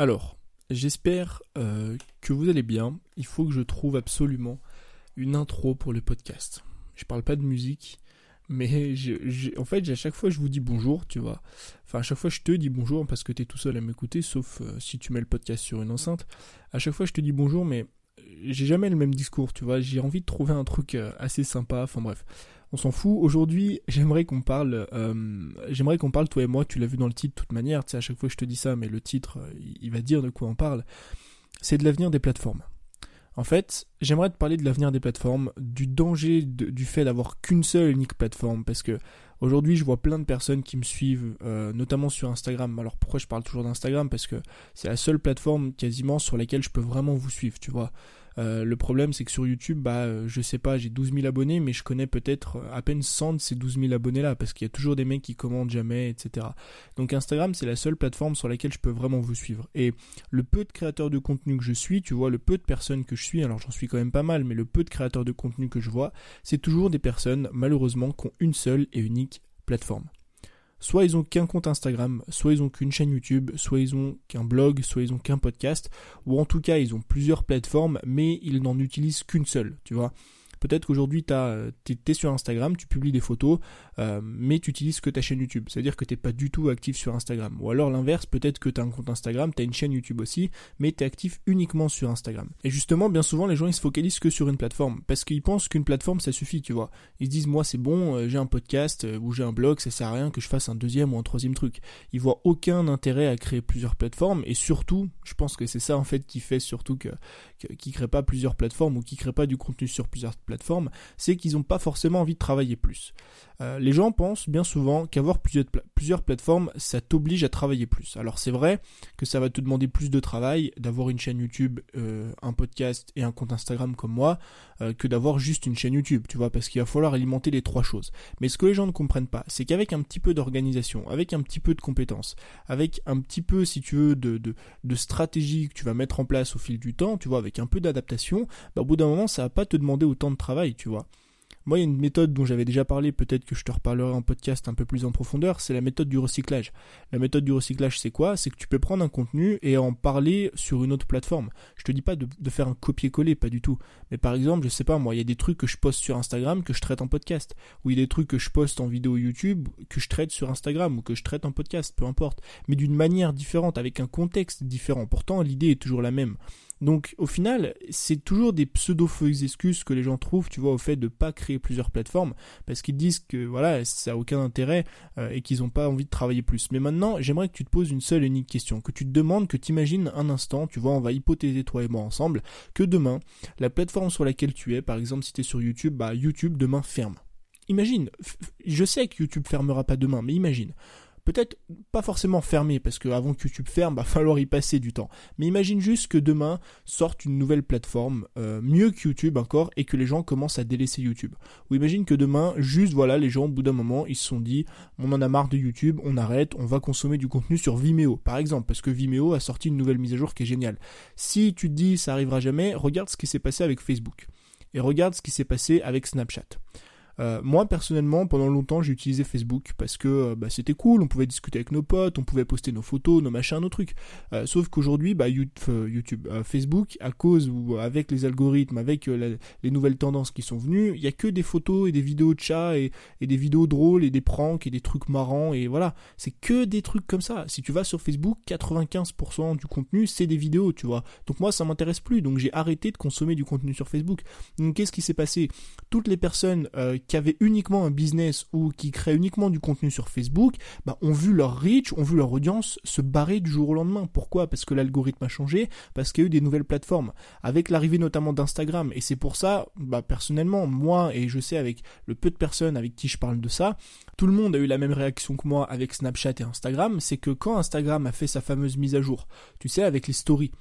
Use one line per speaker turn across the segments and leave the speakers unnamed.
Alors, j'espère euh, que vous allez bien. Il faut que je trouve absolument une intro pour le podcast. Je parle pas de musique, mais en fait, à chaque fois, je vous dis bonjour, tu vois. Enfin, à chaque fois, je te dis bonjour parce que tu es tout seul à m'écouter, sauf euh, si tu mets le podcast sur une enceinte. À chaque fois, je te dis bonjour, mais j'ai jamais le même discours, tu vois. J'ai envie de trouver un truc euh, assez sympa. Enfin bref, on s'en fout. Aujourd'hui, j'aimerais qu'on parle, euh, j'aimerais qu'on parle toi et moi. Tu l'as vu dans le titre, de toute manière. Tu sais, à chaque fois que je te dis ça, mais le titre, il va dire de quoi on parle. C'est de l'avenir des plateformes. En fait, j'aimerais te parler de l'avenir des plateformes, du danger du fait d'avoir qu'une seule unique plateforme, parce que aujourd'hui je vois plein de personnes qui me suivent, euh, notamment sur Instagram. Alors pourquoi je parle toujours d'Instagram? Parce que c'est la seule plateforme quasiment sur laquelle je peux vraiment vous suivre, tu vois. Euh, le problème, c'est que sur YouTube, bah, euh, je sais pas, j'ai 12 000 abonnés, mais je connais peut-être euh, à peine 100 de ces 12 000 abonnés-là, parce qu'il y a toujours des mecs qui commentent jamais, etc. Donc Instagram, c'est la seule plateforme sur laquelle je peux vraiment vous suivre. Et le peu de créateurs de contenu que je suis, tu vois, le peu de personnes que je suis, alors j'en suis quand même pas mal, mais le peu de créateurs de contenu que je vois, c'est toujours des personnes, malheureusement, qui ont une seule et unique plateforme. Soit ils ont qu'un compte Instagram, soit ils ont qu'une chaîne YouTube, soit ils ont qu'un blog, soit ils ont qu'un podcast, ou en tout cas ils ont plusieurs plateformes, mais ils n'en utilisent qu'une seule, tu vois. Peut-être qu'aujourd'hui, tu es, sur Instagram, tu publies des photos, euh, mais tu utilises que ta chaîne YouTube. C'est-à-dire que tu n'es pas du tout actif sur Instagram. Ou alors l'inverse, peut-être que tu as un compte Instagram, tu as une chaîne YouTube aussi, mais tu es actif uniquement sur Instagram. Et justement, bien souvent, les gens, ils se focalisent que sur une plateforme. Parce qu'ils pensent qu'une plateforme, ça suffit, tu vois. Ils se disent, moi, c'est bon, euh, j'ai un podcast euh, ou j'ai un blog, ça sert à rien que je fasse un deuxième ou un troisième truc. Ils voient aucun intérêt à créer plusieurs plateformes. Et surtout, je pense que c'est ça, en fait, qui fait surtout que, qui crée pas plusieurs plateformes ou qui crée pas du contenu sur plusieurs plateformes, c'est qu'ils n'ont pas forcément envie de travailler plus. Euh, les gens pensent bien souvent qu'avoir plusieurs, plusieurs, plateformes, ça t'oblige à travailler plus. Alors c'est vrai que ça va te demander plus de travail d'avoir une chaîne YouTube, euh, un podcast et un compte Instagram comme moi, euh, que d'avoir juste une chaîne YouTube, tu vois, parce qu'il va falloir alimenter les trois choses. Mais ce que les gens ne comprennent pas, c'est qu'avec un petit peu d'organisation, avec un petit peu de compétences, avec un petit peu, si tu veux, de, de, de stratégie que tu vas mettre en place au fil du temps, tu vois, avec un peu d'adaptation, bah, au bout d'un moment, ça va pas te demander autant de travail, tu vois. Moi, il y a une méthode dont j'avais déjà parlé, peut-être que je te reparlerai en podcast un peu plus en profondeur, c'est la méthode du recyclage. La méthode du recyclage, c'est quoi? C'est que tu peux prendre un contenu et en parler sur une autre plateforme. Je te dis pas de, faire un copier-coller, pas du tout. Mais par exemple, je sais pas, moi, il y a des trucs que je poste sur Instagram que je traite en podcast. Ou il y a des trucs que je poste en vidéo YouTube que je traite sur Instagram ou que je traite en podcast, peu importe. Mais d'une manière différente, avec un contexte différent. Pourtant, l'idée est toujours la même. Donc au final, c'est toujours des pseudo-feuilles excuses que les gens trouvent, tu vois, au fait de pas créer plusieurs plateformes, parce qu'ils disent que voilà, ça a aucun intérêt euh, et qu'ils n'ont pas envie de travailler plus. Mais maintenant, j'aimerais que tu te poses une seule et unique question, que tu te demandes, que tu imagines un instant, tu vois, on va hypothéser toi et moi ensemble, que demain, la plateforme sur laquelle tu es, par exemple si tu es sur YouTube, bah YouTube demain ferme. Imagine, je sais que YouTube fermera pas demain, mais imagine peut-être pas forcément fermé, parce qu'avant que YouTube ferme, va falloir y passer du temps. Mais imagine juste que demain sorte une nouvelle plateforme, euh, mieux que YouTube encore, et que les gens commencent à délaisser YouTube. Ou imagine que demain, juste voilà, les gens au bout d'un moment, ils se sont dit, on en a marre de YouTube, on arrête, on va consommer du contenu sur Vimeo, par exemple, parce que Vimeo a sorti une nouvelle mise à jour qui est géniale. Si tu te dis ça arrivera jamais, regarde ce qui s'est passé avec Facebook. Et regarde ce qui s'est passé avec Snapchat. Euh, moi personnellement, pendant longtemps, j'ai utilisé Facebook parce que euh, bah, c'était cool, on pouvait discuter avec nos potes, on pouvait poster nos photos, nos machins, nos trucs. Euh, sauf qu'aujourd'hui, bah, YouTube, Facebook, à cause ou avec les algorithmes, avec les nouvelles tendances qui sont venues, il y a que des photos et des vidéos de chats et, des vidéos drôles et des pranks et des trucs marrants et voilà, c'est que des trucs comme ça. Si tu vas sur Facebook, 95% du contenu c'est des vidéos, tu vois. Donc moi ça m'intéresse plus, donc j'ai arrêté de consommer du contenu sur Facebook. Donc qu'est-ce qui s'est passé? Toutes les personnes qui avaient uniquement un business ou qui créaient uniquement du contenu sur Facebook, bah, ont vu leur reach, ont vu leur audience se barrer du jour au lendemain. Pourquoi? Parce que l'algorithme a changé, parce qu'il y a eu des nouvelles plateformes, avec l'arrivée notamment d'Instagram. Et c'est pour ça, bah, personnellement, moi, et je sais avec le peu de personnes avec qui je parle de ça, tout le monde a eu la même réaction que moi avec Snapchat et Instagram, c'est que quand Instagram a fait sa fameuse mise à jour, tu sais, avec les stories,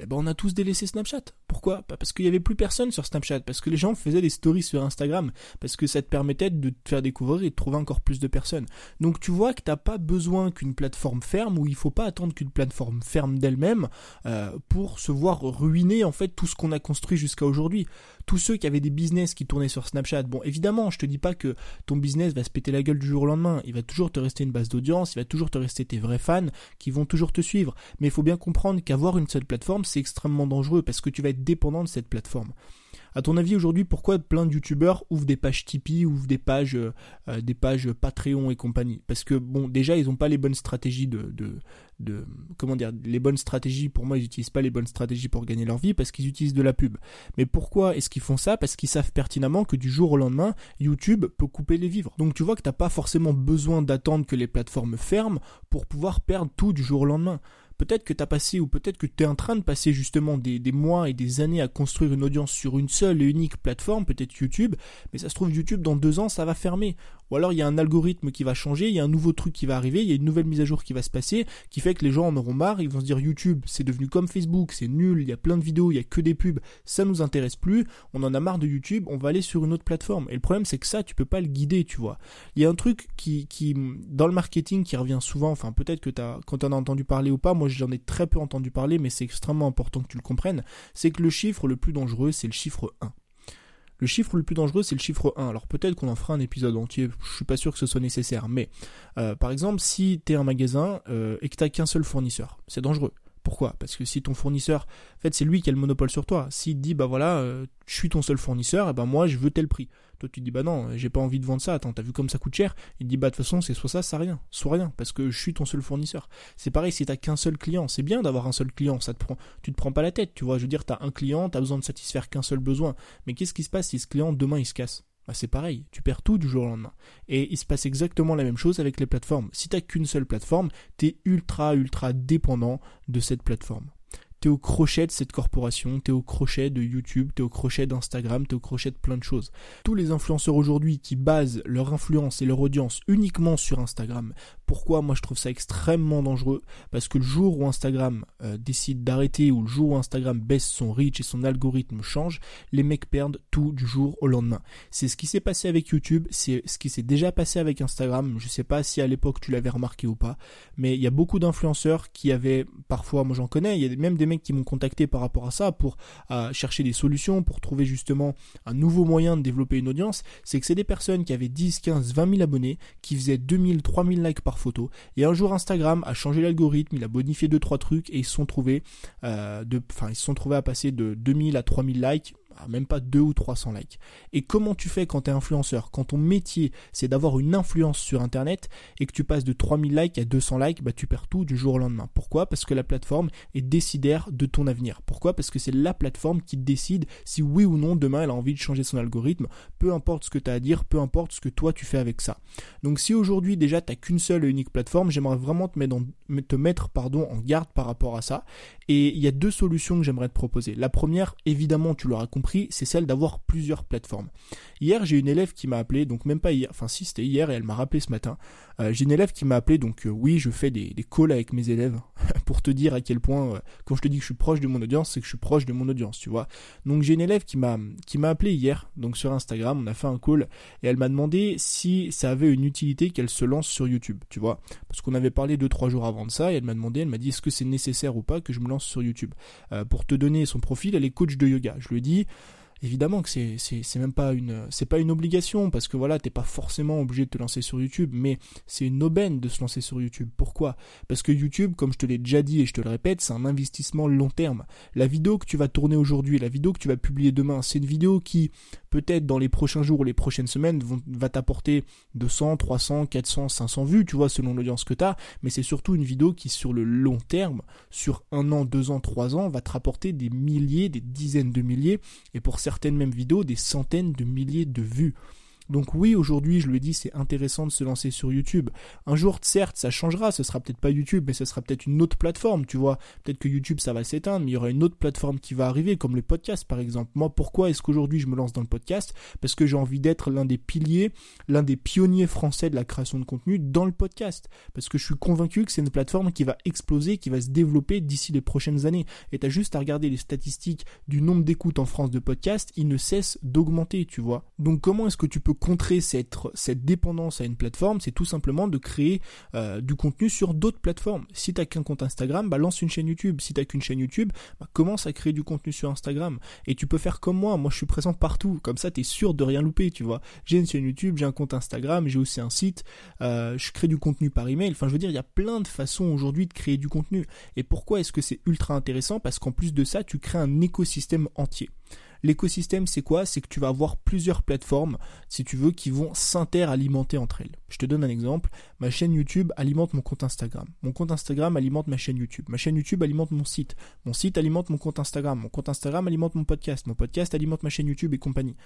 eh ben on a tous délaissé Snapchat. Pourquoi? Parce qu'il y avait plus personne sur Snapchat, parce que les gens faisaient des stories sur Instagram, parce que ça te permettait de te faire découvrir et de trouver encore plus de personnes. Donc tu vois que t'as pas besoin qu'une plateforme ferme, ou il faut pas attendre qu'une plateforme ferme d'elle-même euh, pour se voir ruiner en fait tout ce qu'on a construit jusqu'à aujourd'hui. Tous ceux qui avaient des business qui tournaient sur Snapchat, bon évidemment, je te dis pas que ton business va se péter la gueule du jour au lendemain. Il va toujours te rester une base d'audience, il va toujours te rester tes vrais fans qui vont toujours te suivre. Mais il faut bien comprendre qu'avoir une seule plateforme, c'est extrêmement dangereux parce que tu vas être dépendant de cette plateforme. À ton avis aujourd'hui, pourquoi plein de youtubeurs ouvrent des pages Tipeee, ouvrent des pages, euh, euh, des pages Patreon et compagnie? Parce que bon, déjà ils n'ont pas les bonnes stratégies de, de, de, comment dire, les bonnes stratégies. Pour moi, ils n'utilisent pas les bonnes stratégies pour gagner leur vie parce qu'ils utilisent de la pub. Mais pourquoi est-ce qu'ils font ça? Parce qu'ils savent pertinemment que du jour au lendemain, YouTube peut couper les vivres. Donc tu vois que t'as pas forcément besoin d'attendre que les plateformes ferment pour pouvoir perdre tout du jour au lendemain. Peut-être que tu as passé ou peut-être que tu es en train de passer justement des, mois et des années à construire une audience sur une seule et unique plateforme, peut-être YouTube, mais ça se trouve YouTube dans deux ans ça va fermer. Ou alors il y a un algorithme qui va changer, il y a un nouveau truc qui va arriver, il y a une nouvelle mise à jour qui va se passer, qui fait que les gens en auront marre, ils vont se dire YouTube c'est devenu comme Facebook, c'est nul, il y a plein de vidéos, il y a que des pubs, ça nous intéresse plus, on en a marre de YouTube, on va aller sur une autre plateforme. Et le problème c'est que ça tu peux pas le guider, tu vois. Il y a un truc qui, dans le marketing qui revient souvent, enfin peut-être que as, quand tu en as entendu parler ou pas, moi j'en ai très peu entendu parler, mais c'est extrêmement important que tu le comprennes, c'est que le chiffre le plus dangereux, c'est le chiffre 1. Le chiffre le plus dangereux, c'est le chiffre 1. Alors peut-être qu'on en fera un épisode entier, je suis pas sûr que ce soit nécessaire, mais euh, par exemple, si tu un magasin euh, et que tu qu'un seul fournisseur, c'est dangereux. Pourquoi? Parce que si ton fournisseur, en fait, c'est lui qui a le monopole sur toi. S'il te dit, bah voilà, euh, je suis ton seul fournisseur, et ben moi, je veux tel prix. Toi, tu te dis, bah non, j'ai pas envie de vendre ça. Attends, t'as vu comme ça coûte cher? Il te dit, bah de toute façon, c'est soit ça, soit rien, soit rien, parce que je suis ton seul fournisseur. C'est pareil si t'as qu'un seul client. C'est bien d'avoir un seul client. Ça te prend, tu te prends pas la tête, tu vois. Je veux dire, t'as un client, t'as besoin de satisfaire qu'un seul besoin. Mais qu'est-ce qui se passe si ce client demain il se casse? Bah c'est pareil, tu perds tout du jour au lendemain. Et il se passe exactement la même chose avec les plateformes. Si tu n'as qu'une seule plateforme, tu es ultra ultra dépendant de cette plateforme t'es au crochet de cette corporation, t'es au crochet de YouTube, t'es au crochet d'Instagram, t'es au crochet de plein de choses. Tous les influenceurs aujourd'hui qui basent leur influence et leur audience uniquement sur Instagram, pourquoi moi je trouve ça extrêmement dangereux? Parce que le jour où Instagram euh, décide d'arrêter ou le jour où Instagram baisse son reach et son algorithme change, les mecs perdent tout du jour au lendemain. C'est ce qui s'est passé avec YouTube, c'est ce qui s'est déjà passé avec Instagram. Je sais pas si à l'époque tu l'avais remarqué ou pas, mais il y a beaucoup d'influenceurs qui avaient parfois, moi j'en connais, il y a même des qui m'ont contacté par rapport à ça pour chercher des solutions, pour trouver justement un nouveau moyen de développer une audience, c'est que c'est des personnes qui avaient 10, 15, 20 000 abonnés, qui faisaient 2000, 3000 likes par photo, et un jour Instagram a changé l'algorithme, il a bonifié 2-3 trucs, et ils se sont trouvés, euh, ils se sont trouvés à passer de 2000 à 3000 likes, même pas 2 ou 300 likes. Et comment tu fais quand tu es influenceur? Quand ton métier c'est d'avoir une influence sur internet et que tu passes de 3000 likes à 200 likes, bah tu perds tout du jour au lendemain. Pourquoi? Parce que la plateforme est décidaire de ton avenir. Pourquoi? Parce que c'est la plateforme qui décide si oui ou non demain elle a envie de changer son algorithme, peu importe ce que tu as à dire, peu importe ce que toi tu fais avec ça. Donc si aujourd'hui déjà tu qu'une seule et unique plateforme, j'aimerais vraiment te mettre, en, pardon, en garde par rapport à ça. Et il y a deux solutions que j'aimerais te proposer. La première, évidemment, tu l'auras compris, c'est celle d'avoir plusieurs plateformes. Hier, j'ai une élève qui m'a appelé, donc même pas hier, enfin si c'était hier et elle m'a rappelé ce matin. Euh, j'ai une élève qui m'a appelé, donc euh, oui, je fais des, calls avec mes élèves pour te dire à quel point, euh, quand je te dis que je suis proche de mon audience, c'est que je suis proche de mon audience, tu vois. Donc j'ai une élève qui m'a qui m'a appelé hier, donc sur Instagram, on a fait un call et elle m'a demandé si ça avait une utilité qu'elle se lance sur YouTube, tu vois, parce qu'on avait parlé deux trois jours avant de ça et elle m'a demandé, elle m'a dit est-ce que c'est nécessaire ou pas que je me lance sur YouTube? pour te donner son profil, elle est coach de yoga. Je lui ai dit évidemment que c'est c'est même pas une c'est pas une obligation parce que voilà t'es pas forcément obligé de te lancer sur YouTube mais c'est une aubaine de se lancer sur YouTube. Pourquoi? Parce que YouTube comme je te l'ai déjà dit et je te le répète c'est un investissement long terme. La vidéo que tu vas tourner aujourd'hui la vidéo que tu vas publier demain c'est une vidéo qui peut-être dans les prochains jours ou les prochaines semaines va t'apporter 200 300 400 500 vues tu vois selon l'audience que tu as mais c'est surtout une vidéo qui sur le long terme sur un an deux ans trois ans va te rapporter des milliers des dizaines de milliers et pour certaines mêmes vidéos des centaines de milliers de vues. Donc oui, aujourd'hui, je lui ai dit, c'est intéressant de se lancer sur YouTube. Un jour, certes, ça changera, ce sera peut-être pas YouTube, mais ce sera peut-être une autre plateforme, tu vois. Peut-être que YouTube, ça va s'éteindre, mais il y aura une autre plateforme qui va arriver, comme le podcast, par exemple. Moi, pourquoi est-ce qu'aujourd'hui je me lance dans le podcast? Parce que j'ai envie d'être l'un des piliers, l'un des pionniers français de la création de contenu dans le podcast. Parce que je suis convaincu que c'est une plateforme qui va exploser, qui va se développer d'ici les prochaines années. Et t'as juste à regarder les statistiques du nombre d'écoutes en France de podcasts, il ne cesse d'augmenter, tu vois. Donc comment est-ce que tu peux contrer cette, cette dépendance à une plateforme, c'est tout simplement de créer euh, du contenu sur d'autres plateformes. Si t'as qu'un compte Instagram, bah lance une chaîne YouTube. Si t'as qu'une chaîne YouTube, bah commence à créer du contenu sur Instagram. Et tu peux faire comme moi, moi je suis présent partout, comme ça t'es sûr de rien louper, tu vois. J'ai une chaîne YouTube, j'ai un compte Instagram, j'ai aussi un site, euh, je crée du contenu par email, enfin je veux dire, il y a plein de façons aujourd'hui de créer du contenu. Et pourquoi est-ce que c'est ultra intéressant? Parce qu'en plus de ça, tu crées un écosystème entier. L'écosystème, c'est quoi? C'est que tu vas avoir plusieurs plateformes, si tu veux, qui vont s'interalimenter entre elles. Je te donne un exemple. Ma chaîne YouTube alimente mon compte Instagram. Mon compte Instagram alimente ma chaîne YouTube. Ma chaîne YouTube alimente mon site. Mon site alimente mon compte Instagram. Mon compte Instagram alimente mon podcast. Mon podcast alimente ma chaîne YouTube et compagnie.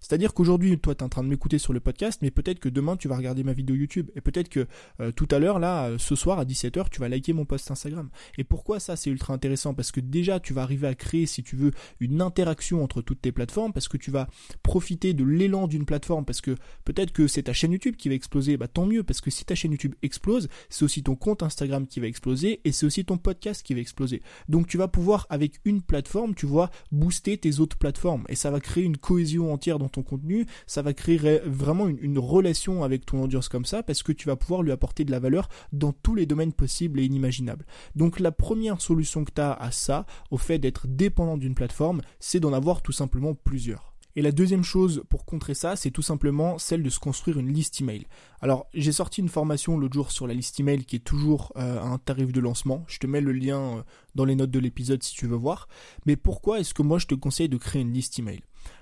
C'est-à-dire qu'aujourd'hui, toi, tu es en train de m'écouter sur le podcast, mais peut-être que demain, tu vas regarder ma vidéo YouTube. Et peut-être que euh, tout à l'heure, là, euh, ce soir, à 17h, tu vas liker mon post Instagram. Et pourquoi ça, c'est ultra intéressant? Parce que déjà, tu vas arriver à créer, si tu veux, une interaction entre toutes tes plateformes, parce que tu vas profiter de l'élan d'une plateforme, parce que peut-être que c'est ta chaîne YouTube qui va exploser, bah tant mieux, parce que si ta chaîne YouTube explose, c'est aussi ton compte Instagram qui va exploser, et c'est aussi ton podcast qui va exploser. Donc tu vas pouvoir, avec une plateforme, tu vois, booster tes autres plateformes, et ça va créer une cohésion entière dans ton contenu, ça va créer vraiment une, relation avec ton audience comme ça parce que tu vas pouvoir lui apporter de la valeur dans tous les domaines possibles et inimaginables. Donc la première solution que tu as à ça, au fait d'être dépendant d'une plateforme, c'est d'en avoir tout simplement plusieurs. Et la deuxième chose pour contrer ça, c'est tout simplement celle de se construire une liste email. Alors, j'ai sorti une formation l'autre jour sur la liste email qui est toujours euh, à un tarif de lancement. Je te mets le lien euh, dans les notes de l'épisode si tu veux voir. Mais pourquoi est-ce que moi je te conseille de créer une liste email?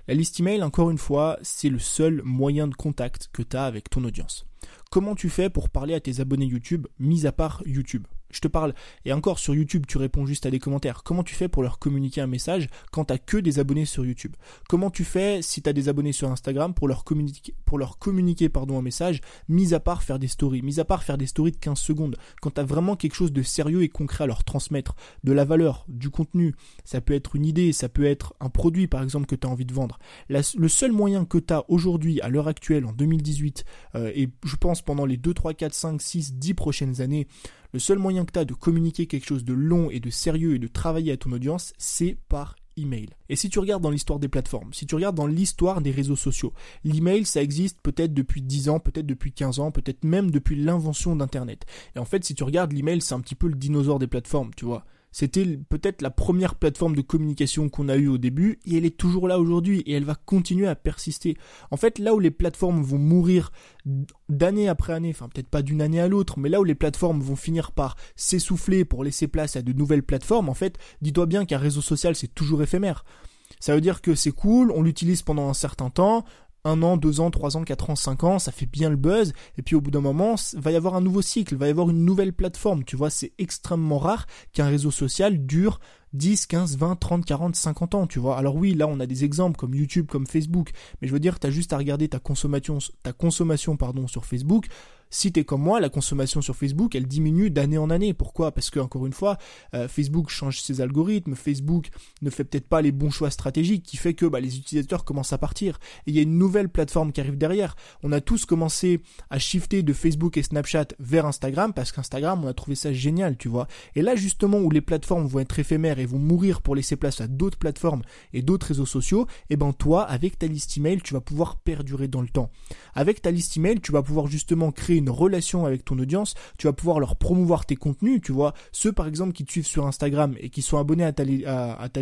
La liste email, encore une fois, c'est le seul moyen de contact que tu as avec ton audience. Comment tu fais pour parler à tes abonnés YouTube, mis à part YouTube? Je te parle, et encore sur YouTube, tu réponds juste à des commentaires. Comment tu fais pour leur communiquer un message quand t'as que des abonnés sur YouTube? Comment tu fais si tu as des abonnés sur Instagram pour leur communiquer, pardon, un message, mis à part faire des stories, mis à part faire des stories de 15 secondes, quand tu as vraiment quelque chose de sérieux et concret à leur transmettre, de la valeur, du contenu, ça peut être une idée, ça peut être un produit par exemple que tu as envie de vendre. le seul moyen que tu as aujourd'hui, à l'heure actuelle, en 2018, euh, et je pense pendant les 2, 3, 4, 5, 6, 10 prochaines années, le seul moyen que tu as de communiquer quelque chose de long et de sérieux et de travailler à ton audience, c'est par email. Et si tu regardes dans l'histoire des plateformes, si tu regardes dans l'histoire des réseaux sociaux, l'email ça existe peut-être depuis 10 ans, peut-être depuis 15 ans, peut-être même depuis l'invention d'internet. Et en fait, si tu regardes l'email, c'est un petit peu le dinosaure des plateformes, tu vois. C'était peut-être la première plateforme de communication qu'on a eue au début et elle est toujours là aujourd'hui et elle va continuer à persister. En fait, là où les plateformes vont mourir d'année après année, enfin peut-être pas d'une année à l'autre, mais là où les plateformes vont finir par s'essouffler pour laisser place à de nouvelles plateformes, en fait, dis-toi bien qu'un réseau social c'est toujours éphémère. Ça veut dire que c'est cool, on l'utilise pendant un certain temps, un an, deux ans, trois ans, quatre ans, cinq ans, ça fait bien le buzz, et puis au bout d'un moment, va y avoir un nouveau cycle, va y avoir une nouvelle plateforme, tu vois, c'est extrêmement rare qu'un réseau social dure 10, 15, 20, 30, 40, 50 ans, tu vois. Alors oui, là on a des exemples comme YouTube, comme Facebook, mais je veux dire, tu as juste à regarder ta consommation, sur Facebook, si tu es comme moi, la consommation sur Facebook, elle diminue d'année en année. Pourquoi? Parce que, encore une fois, euh, Facebook change ses algorithmes, Facebook ne fait peut-être pas les bons choix stratégiques, qui fait que bah, les utilisateurs commencent à partir. Et il y a une nouvelle plateforme qui arrive derrière. On a tous commencé à shifter de Facebook et Snapchat vers Instagram, parce qu'Instagram, on a trouvé ça génial, tu vois. Et là, justement, où les plateformes vont être éphémères et vont mourir pour laisser place à d'autres plateformes et d'autres réseaux sociaux, et eh ben toi, avec ta liste email, tu vas pouvoir perdurer dans le temps. Avec ta liste email, tu vas pouvoir justement créer une relation avec ton audience, tu vas pouvoir leur promouvoir tes contenus, tu vois. Ceux par exemple qui te suivent sur Instagram et qui sont abonnés à ta,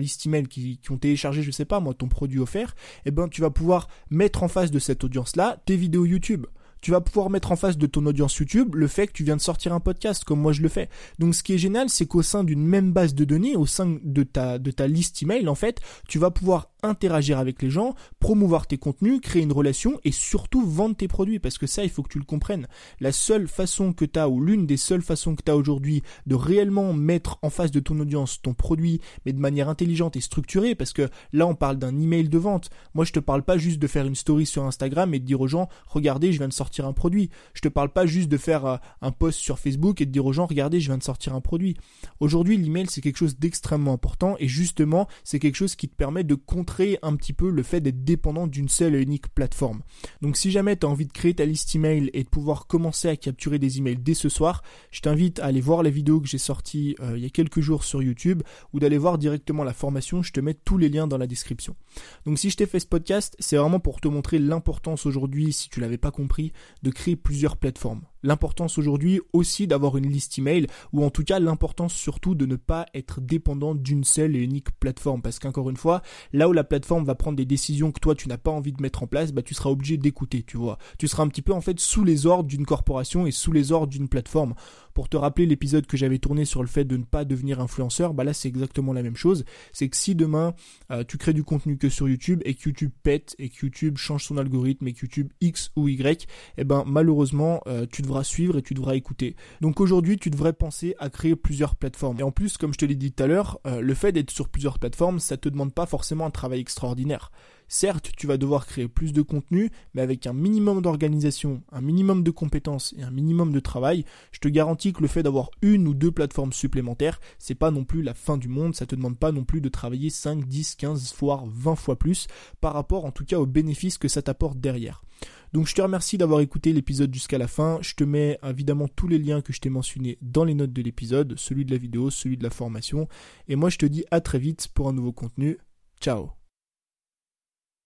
liste email, qui, qui, ont téléchargé, je sais pas moi, ton produit offert, eh ben tu vas pouvoir mettre en face de cette audience-là tes vidéos YouTube tu vas pouvoir mettre en face de ton audience YouTube le fait que tu viens de sortir un podcast comme moi je le fais. Donc ce qui est génial, c'est qu'au sein d'une même base de données, au sein de ta, de ta liste email, en fait, tu vas pouvoir interagir avec les gens, promouvoir tes contenus, créer une relation et surtout vendre tes produits parce que ça il faut que tu le comprennes. La seule façon que tu as ou l'une des seules façons que tu as aujourd'hui de réellement mettre en face de ton audience ton produit mais de manière intelligente et structurée parce que là on parle d'un email de vente. Moi je te parle pas juste de faire une story sur Instagram et de dire aux gens regardez je viens de sortir un produit. Je te parle pas juste de faire euh, un post sur Facebook et de dire aux gens regardez je viens de sortir un produit. Aujourd'hui l'email c'est quelque chose d'extrêmement important et justement c'est quelque chose qui te permet de contrer un petit peu le fait d'être dépendant d'une seule et unique plateforme. Donc si jamais tu as envie de créer ta liste email et de pouvoir commencer à capturer des emails dès ce soir, je t'invite à aller voir la vidéo que j'ai sortie euh, il y a quelques jours sur YouTube ou d'aller voir directement la formation, je te mets tous les liens dans la description. Donc si je t'ai fait ce podcast, c'est vraiment pour te montrer l'importance aujourd'hui, si tu l'avais pas compris, de créer plusieurs plateformes l'importance aujourd'hui aussi d'avoir une liste email ou en tout cas l'importance surtout de ne pas être dépendant d'une seule et unique plateforme. Parce qu'encore une fois là où la plateforme va prendre des décisions que toi tu n'as pas envie de mettre en place bah tu seras obligé d'écouter tu vois. Tu seras un petit peu en fait sous les ordres d'une corporation et sous les ordres d'une plateforme. Pour te rappeler l'épisode que j'avais tourné sur le fait de ne pas devenir influenceur, bah là c'est exactement la même chose. C'est que si demain euh, tu crées du contenu que sur YouTube et que YouTube pète et que YouTube change son algorithme et que YouTube X ou Y, eh ben malheureusement euh, tu devras suivre et tu devras écouter. Donc aujourd'hui tu devrais penser à créer plusieurs plateformes. Et en plus, comme je te l'ai dit tout à l'heure, euh, le fait d'être sur plusieurs plateformes, ça te demande pas forcément un travail extraordinaire. Certes, tu vas devoir créer plus de contenu, mais avec un minimum d'organisation, un minimum de compétences et un minimum de travail, je te garantis que le fait d'avoir une ou deux plateformes supplémentaires, c'est pas non plus la fin du monde, ça te demande pas non plus de travailler 5, 10, 15, voire 20 fois plus par rapport en tout cas aux bénéfices que ça t'apporte derrière. Donc je te remercie d'avoir écouté l'épisode jusqu'à la fin. Je te mets évidemment tous les liens que je t'ai mentionnés dans les notes de l'épisode, celui de la vidéo, celui de la formation. Et moi je te dis à très vite pour un nouveau contenu. Ciao